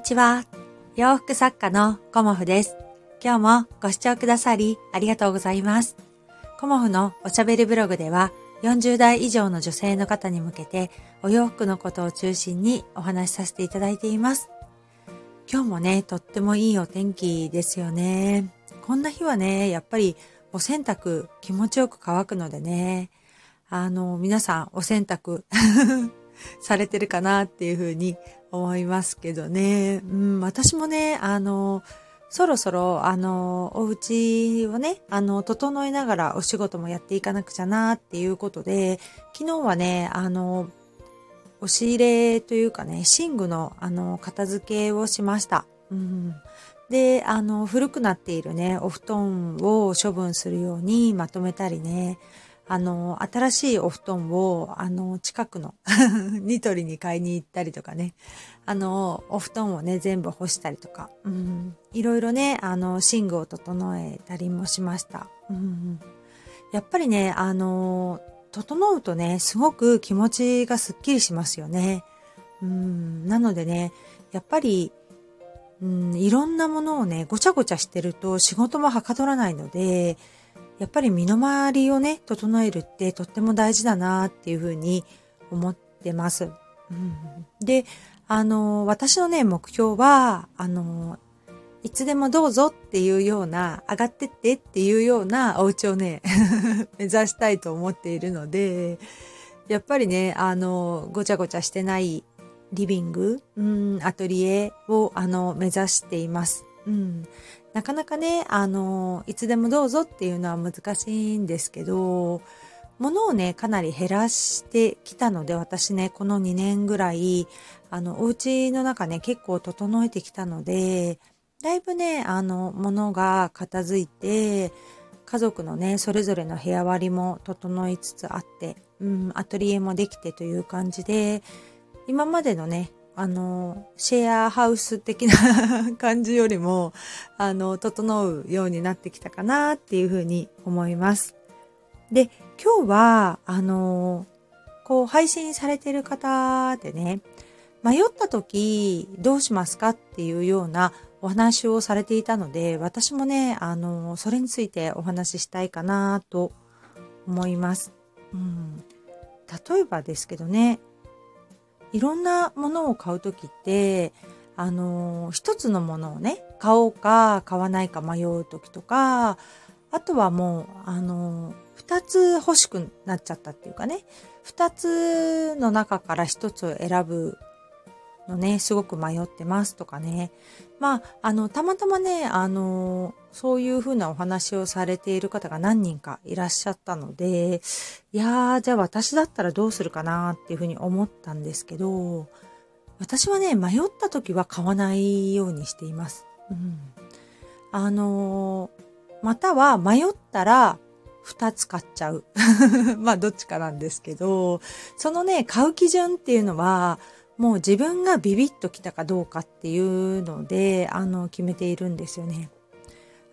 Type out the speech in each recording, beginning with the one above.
にちは。洋服作家のコモフです。今日もご視聴くださりありがとうございます。コモフのおしゃべりブログでは40代以上の女性の方に向けてお洋服のことを中心にお話しさせていただいています。今日もね、とってもいいお天気ですよね。こんな日はね、やっぱりお洗濯気持ちよく乾くのでね、あの、皆さんお洗濯 されてるかなっていうふうに思いますけどね。うん、私もね、あの、そろそろ、あの、お家をね、あの、整えながらお仕事もやっていかなくちゃなっていうことで、昨日はね、あの、押し入れというかね、寝具の、あの、片付けをしました。うん、で、あの、古くなっているね、お布団を処分するようにまとめたりね、あの、新しいお布団を、あの、近くの ニトリに買いに行ったりとかね、あの、お布団をね、全部干したりとか、うん、いろいろね、あの、寝具を整えたりもしました。うん、やっぱりね、あの、整うとね、すごく気持ちがすっきりしますよね。うん、なのでね、やっぱり、うん、いろんなものをね、ごちゃごちゃしてると仕事もはかどらないので、やっぱり身の回りをね、整えるってとっても大事だなっていうふうに思ってます。うん、で、あの、私のね、目標は、あの、いつでもどうぞっていうような、上がってってっていうようなお家をね、目指したいと思っているので、やっぱりね、あの、ごちゃごちゃしてないリビング、うん、アトリエを、あの、目指しています。うん。なかなかね、あの、いつでもどうぞっていうのは難しいんですけど、物をね、かなり減らしてきたので、私ね、この2年ぐらい、あの、お家の中ね、結構整えてきたので、だいぶね、あの、物が片付いて、家族のね、それぞれの部屋割りも整いつつあって、うん、アトリエもできてという感じで、今までのね、あの、シェアハウス的な 感じよりも、あの、整うようになってきたかなっていうふうに思います。で、今日は、あの、こう、配信されてる方でね、迷った時どうしますかっていうようなお話をされていたので、私もね、あの、それについてお話ししたいかなと思います。うん、例えばですけどね、いろんなものを買う時って、あの、一つのものをね、買おうか買わないか迷う時とか、あとはもう、あの、二つ欲しくなっちゃったっていうかね、二つの中から一つを選ぶのね、すごく迷ってますとかね。まあ、あの、たまたまね、あの、そういうふうなお話をされている方が何人かいらっしゃったので、いやー、じゃあ私だったらどうするかなっていうふうに思ったんですけど、私はね、迷った時は買わないようにしています。うん。あのまたは迷ったら2つ買っちゃう。まあどっちかなんですけど、そのね、買う基準っていうのは、もう自分がビビッときたかどうかっていうので、あの、決めているんですよね。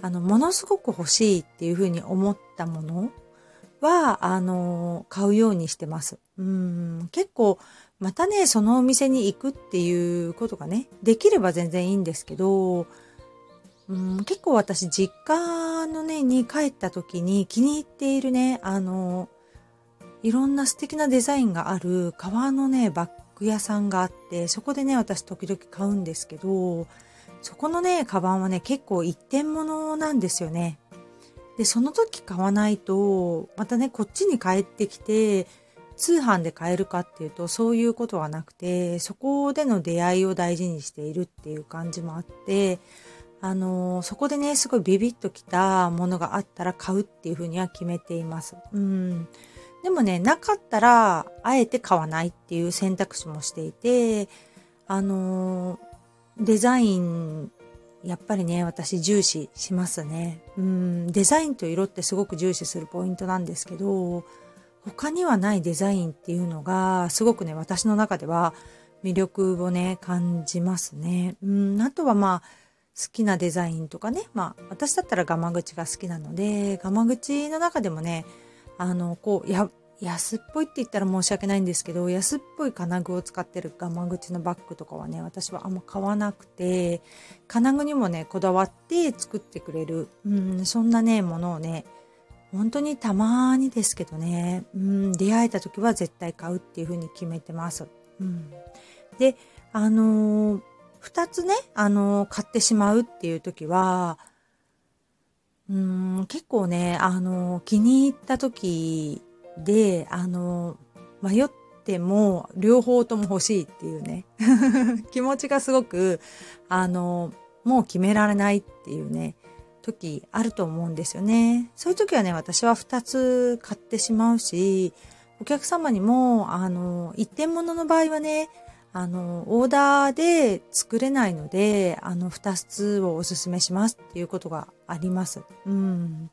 あの、ものすごく欲しいっていうふうに思ったものは、あの、買うようにしてます。うん、結構、またね、そのお店に行くっていうことがね、できれば全然いいんですけど、うん、結構私、実家のね、に帰った時に気に入っているね、あの、いろんな素敵なデザインがある革のね、バッグ屋さんがあって、そこでね、私時々買うんですけど、そこのね、カバンはね、結構一点物なんですよね。で、その時買わないと、またね、こっちに帰ってきて、通販で買えるかっていうと、そういうことはなくて、そこでの出会いを大事にしているっていう感じもあって、あの、そこでね、すごいビビッときたものがあったら買うっていうふうには決めています。うん。でもね、なかったら、あえて買わないっていう選択肢もしていて、あの、デザイン、やっぱりね、私重視しますね。うん、デザインと色ってすごく重視するポイントなんですけど、他にはないデザインっていうのが、すごくね、私の中では魅力をね、感じますね。うん、あとはまあ、好きなデザインとかね、まあ、私だったらガマ口が好きなので、ガマ口の中でもね、あの、こう、や、安っぽいって言ったら申し訳ないんですけど安っぽい金具を使ってるガマ口のバッグとかはね私はあんま買わなくて金具にもねこだわって作ってくれる、うん、そんなねものをね本当にたまにですけどね、うん、出会えた時は絶対買うっていう風に決めてます。うん、であのー、2つね、あのー、買ってしまうっていう時は結構ね、あの、気に入った時で、あの、迷っても両方とも欲しいっていうね、気持ちがすごく、あの、もう決められないっていうね、時あると思うんですよね。そういう時はね、私は2つ買ってしまうし、お客様にも、あの、一点物の場合はね、あの、オーダーで作れないので、あの、2つをおすすめしますっていうことがあります。うん。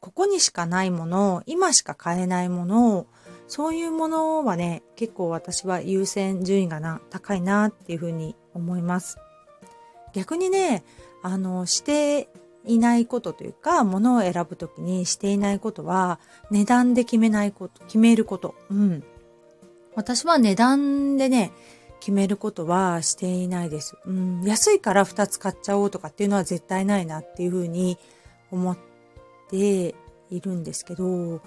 ここにしかないもの、今しか買えないもの、そういうものはね、結構私は優先順位がな、高いなっていうふうに思います。逆にね、あの、していないことというか、物を選ぶときにしていないことは、値段で決めないこと、決めること。うん。私は値段でね、決めることはしていないです。うん。安いから2つ買っちゃおうとかっていうのは絶対ないなっていうふうに思っているんですけど、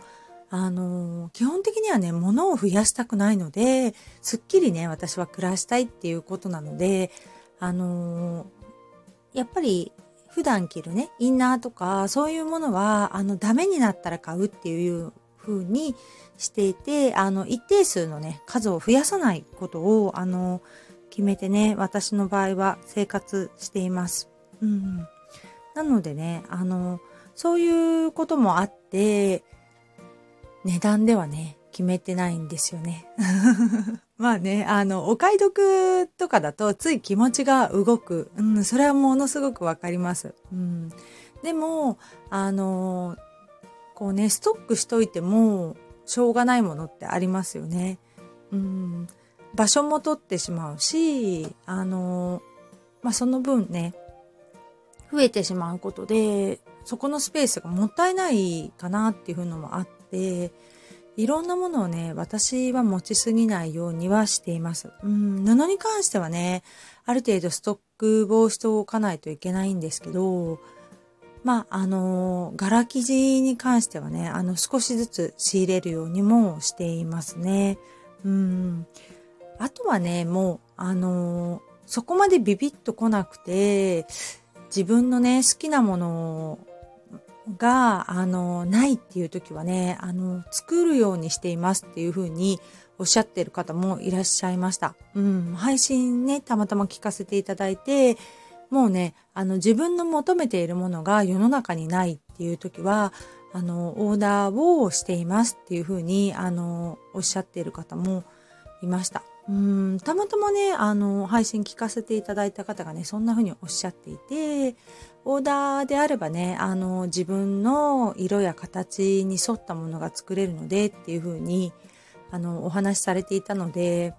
あの、基本的にはね、物を増やしたくないので、すっきりね、私は暮らしたいっていうことなので、あの、やっぱり普段着るね、インナーとか、そういうものは、あの、ダメになったら買うっていう風にしていて、あの、一定数のね、数を増やさないことを、あの、決めてね、私の場合は生活しています。うん。なのでね、あの、そういうこともあって、値段ではね、決めてないんですよね。まあね、あの、お買い得とかだとつい気持ちが動く。うん、それはものすごくわかります。うん。でも、あの、こうね、ストックしといても、しょうがないものってありますよね。うん。場所も取ってしまうし、あの、まあ、その分ね、増えてしまうことで、そこのスペースがもったいないかなっていうのもあって、いろんなものをね、私は持ちすぎないようにはしています。うん、布に関してはね、ある程度ストック防止とおかないといけないんですけど、まあ、あの、柄生地に関してはね、あの、少しずつ仕入れるようにもしていますね。うん。あとはね、もう、あの、そこまでビビッと来なくて、自分のね、好きなものが、あの、ないっていう時はね、あの、作るようにしていますっていう風におっしゃってる方もいらっしゃいました。うん、配信ね、たまたま聞かせていただいて、もうね、あの、自分の求めているものが世の中にないっていう時は、あの、オーダーをしていますっていう風に、あの、おっしゃっている方もいました。うんたまたまね、あの、配信聞かせていただいた方がね、そんな風におっしゃっていて、オーダーであればね、あの、自分の色や形に沿ったものが作れるのでっていう風に、あの、お話しされていたので、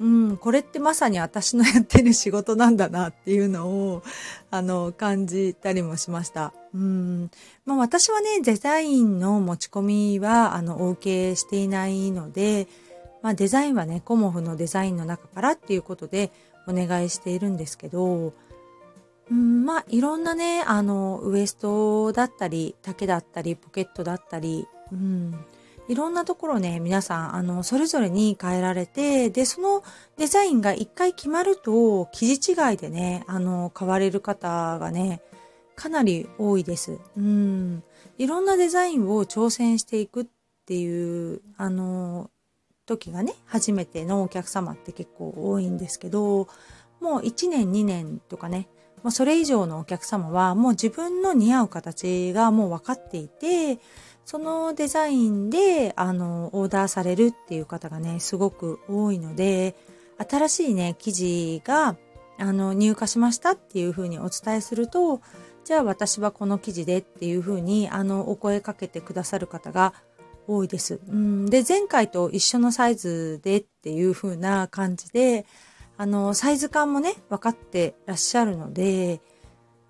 うん、これってまさに私のやってる仕事なんだなっていうのを、あの、感じたりもしました。うん。まあ私はね、デザインの持ち込みは、あの、お受けしていないので、まあデザインはね、コモフのデザインの中からっていうことでお願いしているんですけど、うん、まあいろんなね、あの、ウエストだったり、丈だったり、ポケットだったり、うん、いろんなところね、皆さん、あの、それぞれに変えられて、で、そのデザインが一回決まると、生地違いでね、あの、買われる方がね、かなり多いです。うん。いろんなデザインを挑戦していくっていう、あの、時がね、初めてのお客様って結構多いんですけど、もう1年2年とかね、もうそれ以上のお客様はもう自分の似合う形がもう分かっていて、そのデザインで、あの、オーダーされるっていう方がね、すごく多いので、新しいね、記事が、あの、入荷しましたっていうふうにお伝えすると、じゃあ私はこの記事でっていうふうに、あの、お声かけてくださる方が多いです。うん、で、前回と一緒のサイズでっていう風な感じで、あの、サイズ感もね、分かってらっしゃるので、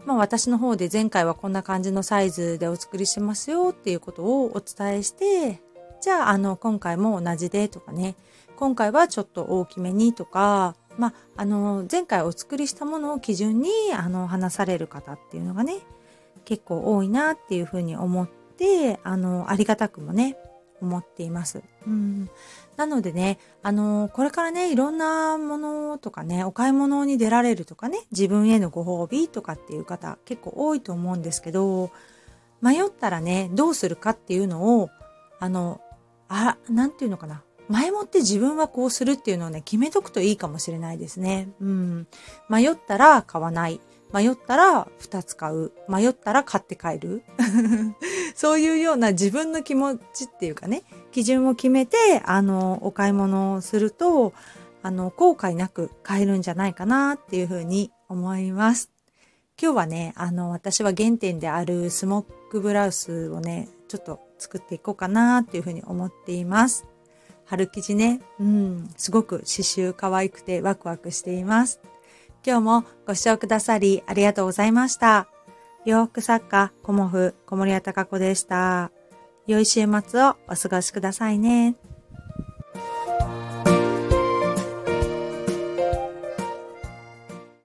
まあ私の方で前回はこんな感じのサイズでお作りしますよっていうことをお伝えして、じゃあ、あの、今回も同じでとかね、今回はちょっと大きめにとか、まあ、あの、前回お作りしたものを基準に、あの、話される方っていうのがね、結構多いなっていうふうに思って、あの、ありがたくもね、思っています。うん。なのでね、あの、これからね、いろんなものとかね、お買い物に出られるとかね、自分へのご褒美とかっていう方結構多いと思うんですけど、迷ったらね、どうするかっていうのを、あの、あ、なんていうのかな。前もって自分はこうするっていうのをね、決めとくといいかもしれないですね。うん。迷ったら買わない。迷ったら2つ買う。迷ったら買って帰る。そういうような自分の気持ちっていうかね、基準を決めて、あの、お買い物をすると、あの、後悔なく買えるんじゃないかなっていうふうに思います。今日はね、あの、私は原点であるスモックブラウスをね、ちょっと作っていこうかなっていうふうに思っています。春生地ね、うん、すごく刺繍可愛くてワクワクしています。今日もご視聴くださりありがとうございました。洋服作家、コモフ、小森屋隆子でした。良い週末をお過ごしくださいね。